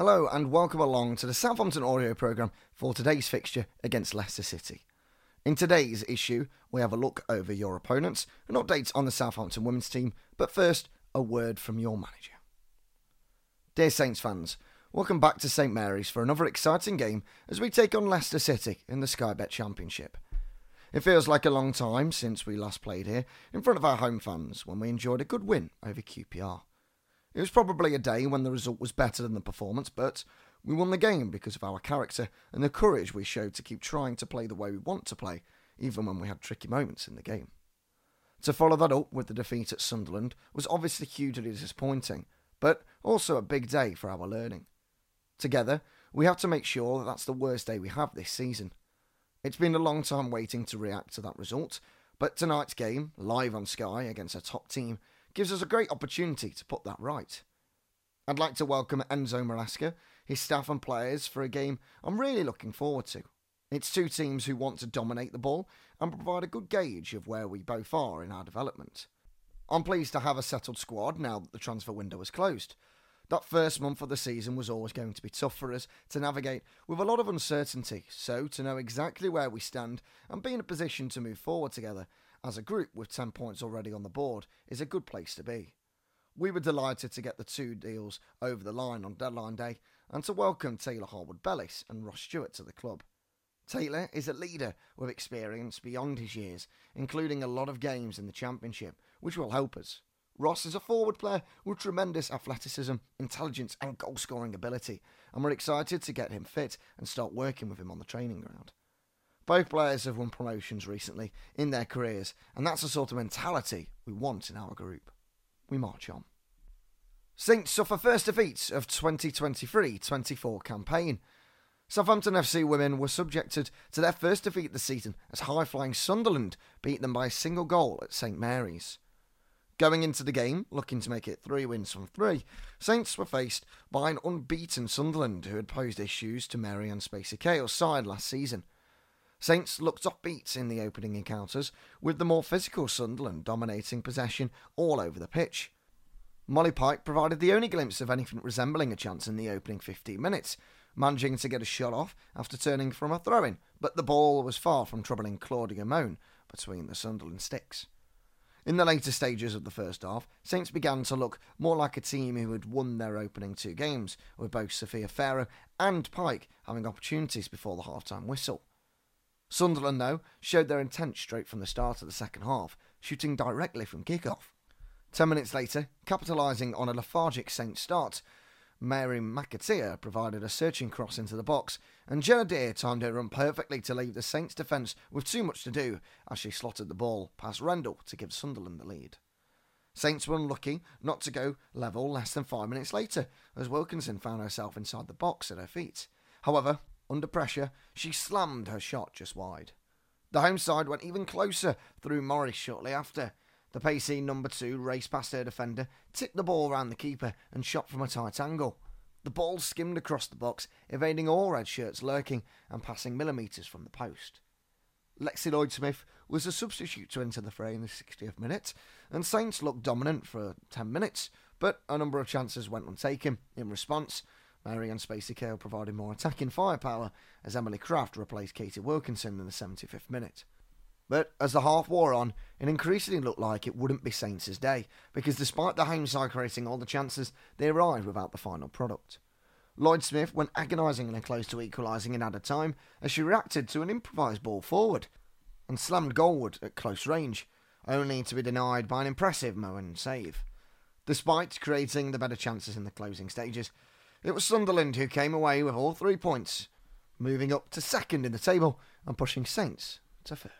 Hello and welcome along to the Southampton audio programme for today's fixture against Leicester City. In today's issue, we have a look over your opponents and updates on the Southampton women's team, but first, a word from your manager. Dear Saints fans, welcome back to St Mary's for another exciting game as we take on Leicester City in the Sky Bet Championship. It feels like a long time since we last played here in front of our home fans when we enjoyed a good win over QPR. It was probably a day when the result was better than the performance, but we won the game because of our character and the courage we showed to keep trying to play the way we want to play, even when we had tricky moments in the game. To follow that up with the defeat at Sunderland was obviously hugely disappointing, but also a big day for our learning. Together, we have to make sure that that's the worst day we have this season. It's been a long time waiting to react to that result, but tonight's game, live on Sky against a top team, gives us a great opportunity to put that right. I'd like to welcome Enzo Maresca, his staff and players for a game I'm really looking forward to. It's two teams who want to dominate the ball and provide a good gauge of where we both are in our development. I'm pleased to have a settled squad now that the transfer window is closed. That first month of the season was always going to be tough for us to navigate with a lot of uncertainty, so to know exactly where we stand and be in a position to move forward together as a group with 10 points already on the board is a good place to be. We were delighted to get the two deals over the line on deadline day and to welcome Taylor Harwood Bellis and Ross Stewart to the club. Taylor is a leader with experience beyond his years, including a lot of games in the Championship, which will help us. Ross is a forward player with tremendous athleticism, intelligence, and goal scoring ability, and we're excited to get him fit and start working with him on the training ground. Both players have won promotions recently in their careers, and that's the sort of mentality we want in our group. We march on. Saints suffer first defeats of 2023-24 campaign. Southampton FC women were subjected to their first defeat the season as high-flying Sunderland beat them by a single goal at St Mary's. Going into the game, looking to make it three wins from three, Saints were faced by an unbeaten Sunderland who had posed issues to Marieanne Spacey Cale's side last season. Saints looked offbeat in the opening encounters, with the more physical Sunderland dominating possession all over the pitch. Molly Pike provided the only glimpse of anything resembling a chance in the opening 15 minutes, managing to get a shot off after turning from a throw in, but the ball was far from troubling Claudia Moan between the Sunderland sticks. In the later stages of the first half, Saints began to look more like a team who had won their opening two games, with both Sophia Pharoah and Pike having opportunities before the half-time whistle. Sunderland, though, showed their intent straight from the start of the second half, shooting directly from kick-off. Ten minutes later, capitalising on a lethargic Saints start, Mary McAteer provided a searching cross into the box, and Jenna Dear timed her run perfectly to leave the Saints' defence with too much to do as she slotted the ball past Rendell to give Sunderland the lead. Saints were unlucky not to go level less than five minutes later, as Wilkinson found herself inside the box at her feet. However, under pressure, she slammed her shot just wide. The home side went even closer through Morris shortly after. The pacey number two raced past her defender, tipped the ball round the keeper, and shot from a tight angle. The ball skimmed across the box, evading all red shirts lurking and passing millimetres from the post. Lexi Lloyd Smith was a substitute to enter the fray in the 60th minute, and Saints looked dominant for 10 minutes, but a number of chances went untaken. In response, Marieanne Spacey Cale provided more attacking firepower as Emily Kraft replaced Katie Wilkinson in the 75th minute. But as the half wore on, it increasingly looked like it wouldn't be Saints' day, because despite the home side creating all the chances, they arrived without the final product. Lloyd Smith went agonisingly close to equalising in added time as she reacted to an improvised ball forward and slammed goalward at close range, only to be denied by an impressive Moan save. Despite creating the better chances in the closing stages, it was Sunderland who came away with all three points, moving up to second in the table and pushing Saints to third.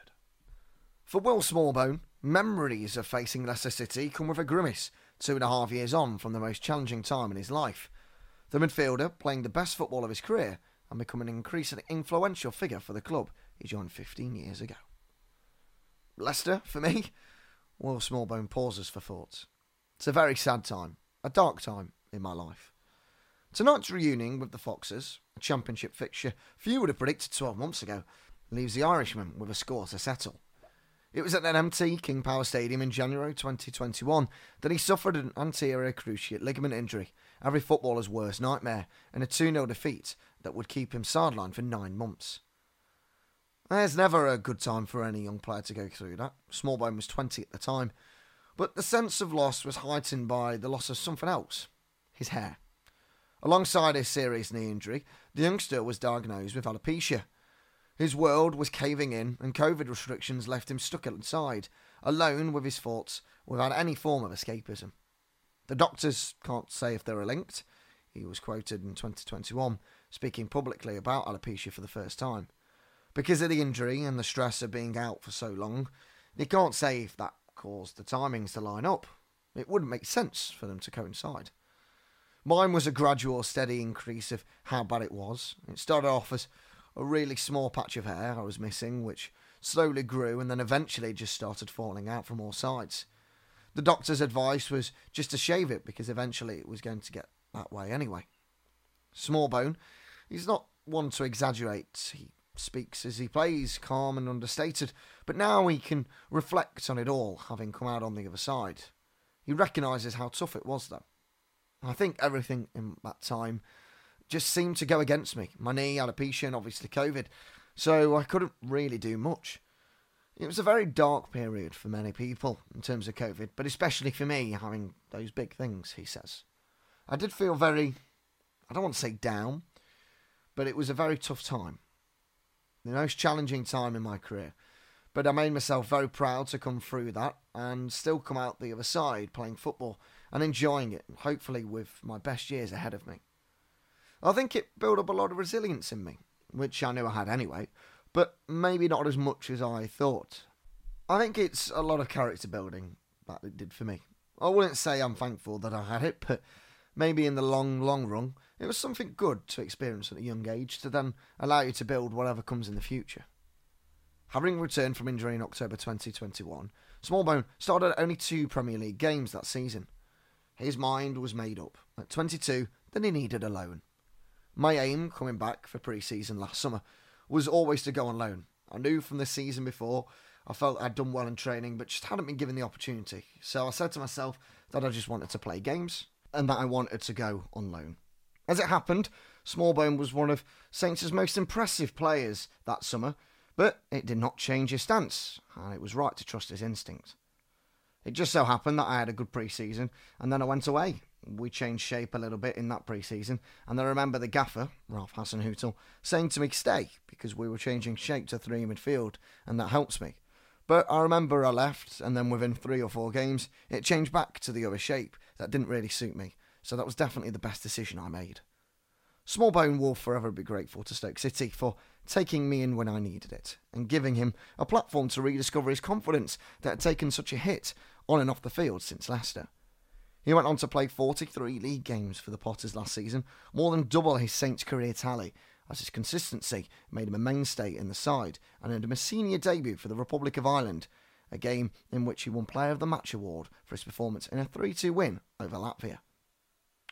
For Will Smallbone, memories of facing Leicester City come with a grimace two and a half years on from the most challenging time in his life. The midfielder playing the best football of his career and becoming an increasingly influential figure for the club he joined 15 years ago. Leicester, for me, Will Smallbone pauses for thought. It's a very sad time, a dark time in my life. Tonight's reunion with the Foxes, a championship fixture few would have predicted 12 months ago, leaves the Irishman with a score to settle. It was at an empty King Power Stadium in January 2021 that he suffered an anterior cruciate ligament injury every footballer's worst nightmare, and a 2 0 defeat that would keep him sidelined for nine months. There's never a good time for any young player to go through that. Smallbone was 20 at the time, but the sense of loss was heightened by the loss of something else his hair. Alongside his serious knee injury, the youngster was diagnosed with alopecia. His world was caving in, and COVID restrictions left him stuck inside, alone with his thoughts, without any form of escapism. The doctors can't say if they're linked. He was quoted in 2021 speaking publicly about alopecia for the first time. Because of the injury and the stress of being out for so long, they can't say if that caused the timings to line up. It wouldn't make sense for them to coincide. Mine was a gradual, steady increase of how bad it was. It started off as a really small patch of hair I was missing, which slowly grew and then eventually just started falling out from all sides. The doctor's advice was just to shave it because eventually it was going to get that way anyway. Smallbone, he's not one to exaggerate. He speaks as he plays, calm and understated, but now he can reflect on it all, having come out on the other side. He recognises how tough it was, though. I think everything in that time just seemed to go against me. My knee, alopecia, and obviously COVID. So I couldn't really do much. It was a very dark period for many people in terms of COVID, but especially for me having those big things, he says. I did feel very, I don't want to say down, but it was a very tough time. The most challenging time in my career. But I made myself very proud to come through that and still come out the other side playing football and enjoying it, hopefully with my best years ahead of me. I think it built up a lot of resilience in me, which I knew I had anyway, but maybe not as much as I thought. I think it's a lot of character building that it did for me. I wouldn't say I'm thankful that I had it, but maybe in the long, long run, it was something good to experience at a young age to then allow you to build whatever comes in the future. Having returned from injury in October 2021, Smallbone started only two Premier League games that season. His mind was made up. At 22, then he needed a loan. My aim, coming back for pre season last summer, was always to go on loan. I knew from the season before I felt I'd done well in training, but just hadn't been given the opportunity. So I said to myself that I just wanted to play games and that I wanted to go on loan. As it happened, Smallbone was one of Saints' most impressive players that summer, but it did not change his stance, and it was right to trust his instincts. It just so happened that I had a good pre season, and then I went away we changed shape a little bit in that pre-season, and I remember the gaffer, Ralph Hasenhüttl, saying to me, stay, because we were changing shape to three midfield, and that helps me. But I remember I left, and then within three or four games, it changed back to the other shape that didn't really suit me, so that was definitely the best decision I made. Smallbone will forever be grateful to Stoke City for taking me in when I needed it, and giving him a platform to rediscover his confidence that had taken such a hit on and off the field since Leicester. He went on to play 43 league games for the Potters last season, more than double his Saints career tally, as his consistency made him a mainstay in the side and earned him a senior debut for the Republic of Ireland, a game in which he won Player of the Match award for his performance in a 3 2 win over Latvia.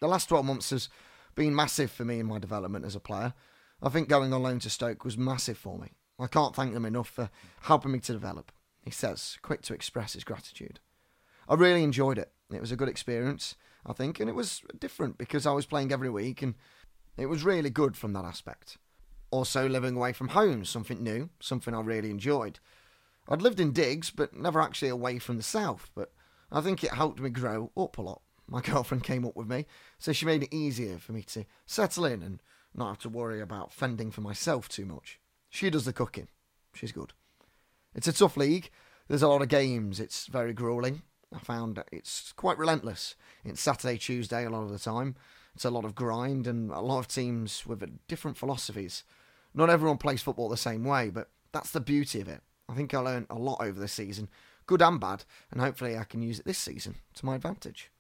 The last 12 months has been massive for me in my development as a player. I think going on loan to Stoke was massive for me. I can't thank them enough for helping me to develop, he says, quick to express his gratitude. I really enjoyed it it was a good experience, I think, and it was different because I was playing every week and it was really good from that aspect. Also, living away from home, something new, something I really enjoyed. I'd lived in digs, but never actually away from the south, but I think it helped me grow up a lot. My girlfriend came up with me, so she made it easier for me to settle in and not have to worry about fending for myself too much. She does the cooking. She's good. It's a tough league. There's a lot of games. It's very grueling. I found it's quite relentless. It's Saturday, Tuesday a lot of the time. It's a lot of grind and a lot of teams with different philosophies. Not everyone plays football the same way, but that's the beauty of it. I think I learned a lot over the season, good and bad, and hopefully I can use it this season to my advantage.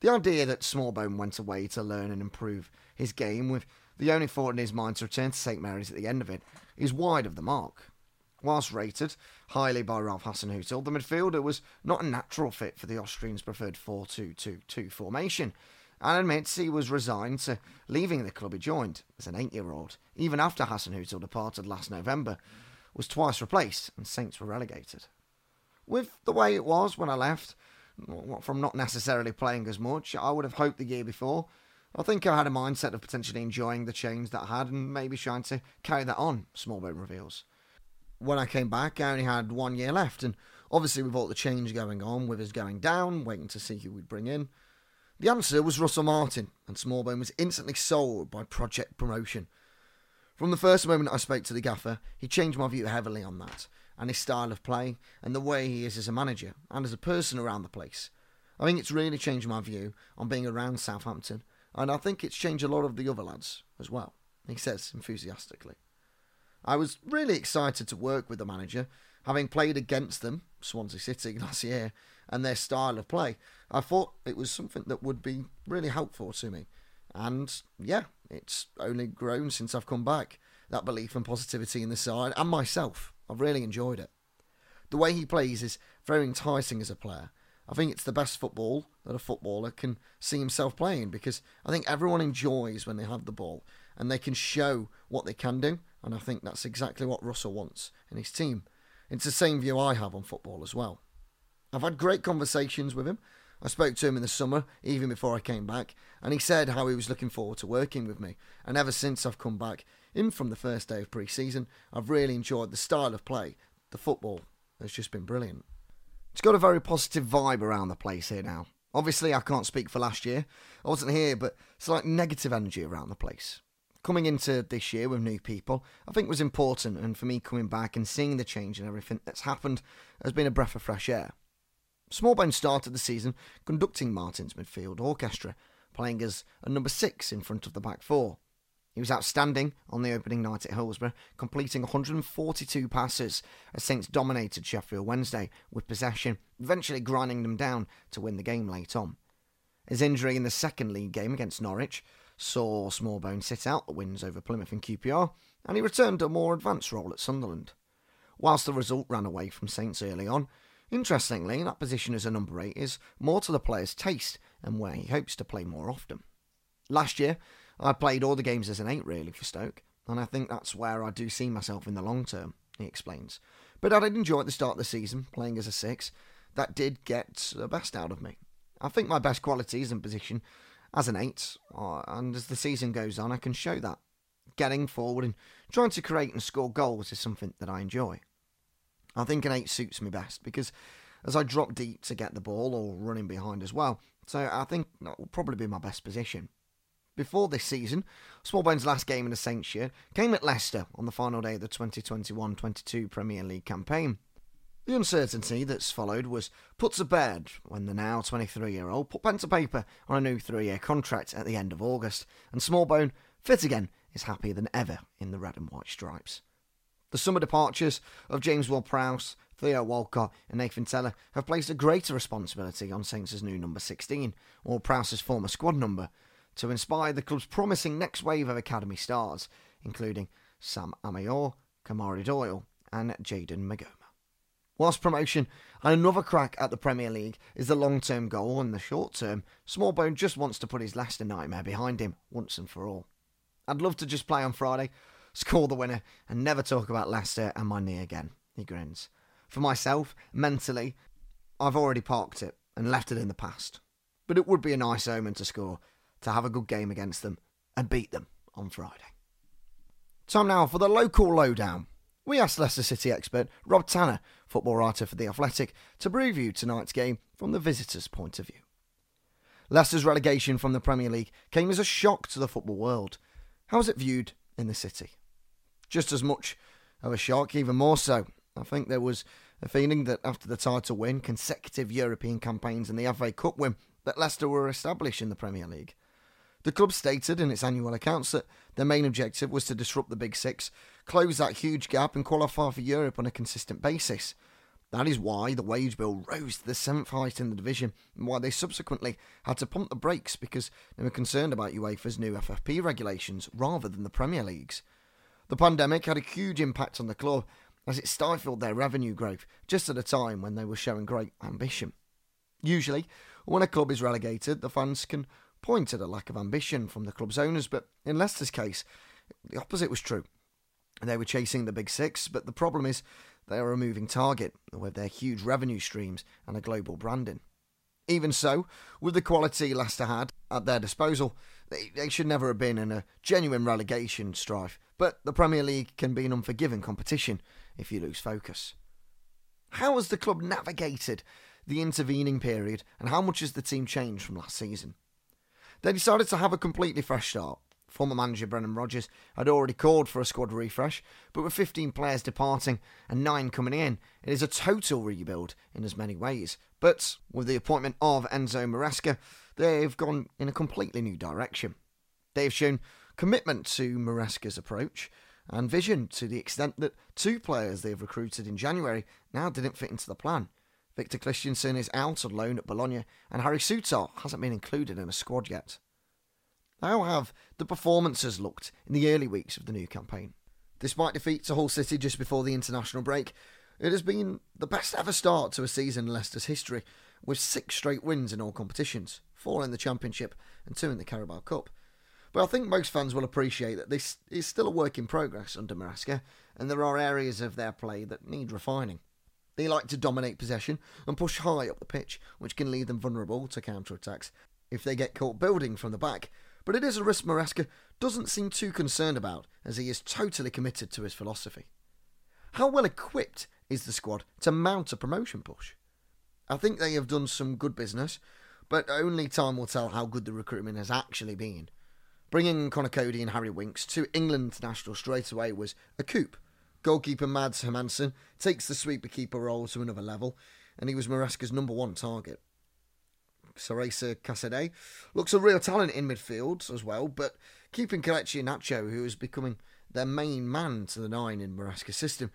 The idea that Smallbone went away to learn and improve his game with the only thought in his mind to return to St Mary's at the end of it is wide of the mark. Whilst rated highly by Ralph Hasenhüttl, the midfielder was not a natural fit for the Austrians' preferred 4 2 2 2 formation, and admits he was resigned to leaving the club he joined as an eight year old, even after Hasenhüttl departed last November, was twice replaced, and Saints were relegated. With the way it was when I left, from not necessarily playing as much, I would have hoped the year before I think I had a mindset of potentially enjoying the change that I had and maybe trying to carry that on, Smallbone reveals. When I came back, I only had one year left, and obviously with all the change going on, with us going down, waiting to see who we'd bring in, the answer was Russell Martin, and Smallbone was instantly sold by Project Promotion. From the first moment I spoke to the gaffer, he changed my view heavily on that, and his style of play, and the way he is as a manager, and as a person around the place. I think it's really changed my view on being around Southampton, and I think it's changed a lot of the other lads as well, he says enthusiastically. I was really excited to work with the manager, having played against them, Swansea City, last year, and their style of play. I thought it was something that would be really helpful to me. And yeah, it's only grown since I've come back. That belief and positivity in the side and myself. I've really enjoyed it. The way he plays is very enticing as a player. I think it's the best football that a footballer can see himself playing because I think everyone enjoys when they have the ball and they can show what they can do. And I think that's exactly what Russell wants in his team. It's the same view I have on football as well. I've had great conversations with him. I spoke to him in the summer, even before I came back, and he said how he was looking forward to working with me. And ever since I've come back, in from the first day of pre season, I've really enjoyed the style of play. The football has just been brilliant. It's got a very positive vibe around the place here now. Obviously, I can't speak for last year. I wasn't here, but it's like negative energy around the place. Coming into this year with new people, I think was important, and for me coming back and seeing the change and everything that's happened has been a breath of fresh air. Smallbone started the season conducting Martin's midfield orchestra, playing as a number six in front of the back four. He was outstanding on the opening night at Hillsborough, completing 142 passes as Saints dominated Sheffield Wednesday with possession, eventually grinding them down to win the game late on. His injury in the second league game against Norwich saw Smallbone sit out the wins over Plymouth and QPR, and he returned to a more advanced role at Sunderland. Whilst the result ran away from Saints early on, Interestingly, that position as a number 8 is more to the player's taste and where he hopes to play more often. Last year, I played all the games as an 8 really for Stoke, and I think that's where I do see myself in the long term, he explains. But I did enjoy at the start of the season, playing as a 6. That did get the best out of me. I think my best qualities and position as an 8, uh, and as the season goes on, I can show that. Getting forward and trying to create and score goals is something that I enjoy. I think an 8 suits me best because as I drop deep to get the ball or running behind as well, so I think that will probably be my best position. Before this season, Smallbone's last game in the Saints year came at Leicester on the final day of the 2021 22 Premier League campaign. The uncertainty that's followed was put to bed when the now 23 year old put pen to paper on a new three year contract at the end of August, and Smallbone, fit again, is happier than ever in the red and white stripes. The summer departures of James Ward Prowse, Theo Walcott, and Nathan Tella have placed a greater responsibility on Saints' new number 16, or Prowse's former squad number, to inspire the club's promising next wave of academy stars, including Sam Ameor, Kamari Doyle, and Jayden Meghoma. Whilst promotion and another crack at the Premier League is the long term goal in the short term, Smallbone just wants to put his Leicester nightmare behind him once and for all. I'd love to just play on Friday, score the winner, and never talk about Leicester and my knee again. He grins. For myself, mentally, I've already parked it and left it in the past. But it would be a nice omen to score, to have a good game against them, and beat them on Friday. Time now for the local lowdown. We asked Leicester City expert Rob Tanner, football writer for The Athletic, to preview tonight's game from the visitors' point of view. Leicester's relegation from the Premier League came as a shock to the football world. How was it viewed in the city? just as much of a shock, even more so. I think there was a feeling that after the title win, consecutive European campaigns, and the FA Cup win, that Leicester were established in the Premier League. The club stated in its annual accounts that their main objective was to disrupt the Big Six, close that huge gap, and qualify for Europe on a consistent basis. That is why the wage bill rose to the seventh height in the division, and why they subsequently had to pump the brakes because they were concerned about UEFA's new FFP regulations rather than the Premier League's. The pandemic had a huge impact on the club as it stifled their revenue growth just at a time when they were showing great ambition. Usually, when a club is relegated, the fans can point at a lack of ambition from the club's owners, but in Leicester's case, the opposite was true. They were chasing the big six, but the problem is they are a moving target with their huge revenue streams and a global branding. Even so, with the quality Leicester had at their disposal, They, they should never have been in a genuine relegation strife, but the Premier League can be an unforgiving competition if you lose focus. How has the club navigated the intervening period, and how much has the team changed from last season? They decided to have a completely fresh start. Former manager Brendan Rodgers had already called for a squad refresh, but with 15 players departing and 9 coming in, it is a total rebuild in as many ways. But with the appointment of Enzo Maresca, they've gone in a completely new direction. They've shown commitment to Maresca's approach and vision to the extent that two players they've recruited in January now didn't fit into the plan. Victor Kristiansen is out on loan at Bologna, and Harry Souttar hasn't been included in a squad yet. How have the performances looked in the early weeks of the new campaign? Despite defeat to Hull City just before the international break, it has been the best ever start to a season in Leicester's history, with six straight wins in all competitions, four in the Championship and two in the Carabao Cup. But I think most fans will appreciate that this is still a work in progress under Maresca, and there are areas of their play that need refining. They like to dominate possession and push high up the pitch, which can leave them vulnerable to counter attacks if they get caught building from the back, but it is a risk Maresca doesn't seem too concerned about, as he is totally committed to his philosophy. How well equipped is the squad to mount a promotion push? I think they have done some good business, but only time will tell how good the recruitment has actually been. Bringing Conor Coady and Harry Winks to England international straight away was a coup. Goalkeeper Mads Hermansen takes the sweeper keeper role to another level, and he was Maresca's number one target. Cesare Casadei looks a real talent in midfield as well, but keeping Kelechi Iheanacho, who is becoming their main man to the nine in Maresca's system,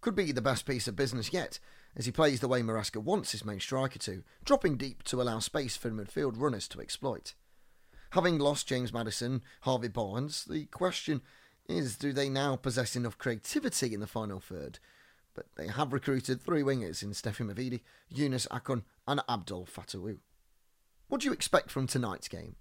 could be the best piece of business yet, as he plays the way Maresca wants his main striker to, dropping deep to allow space for midfield runners to exploit. Having lost James Maddison, Harvey Barnes, the question is do they now possess enough creativity in the final third? But they have recruited three wingers in Stephy Mavididi, Yunus Akgün, and Abdul Fatawu. What do you expect from tonight's game?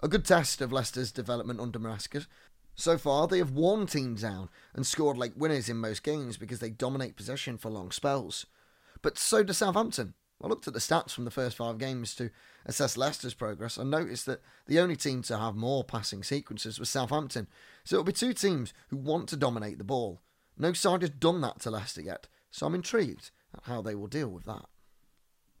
A good test of Leicester's development under Maresca. So far, they have worn teams down and scored like winners in most games because they dominate possession for long spells. But so does Southampton. I looked at the stats from the first five games to assess Leicester's progress and noticed that the only team to have more passing sequences was Southampton. So it'll be two teams who want to dominate the ball. No side has done that to Leicester yet, so I'm intrigued at how they will deal with that.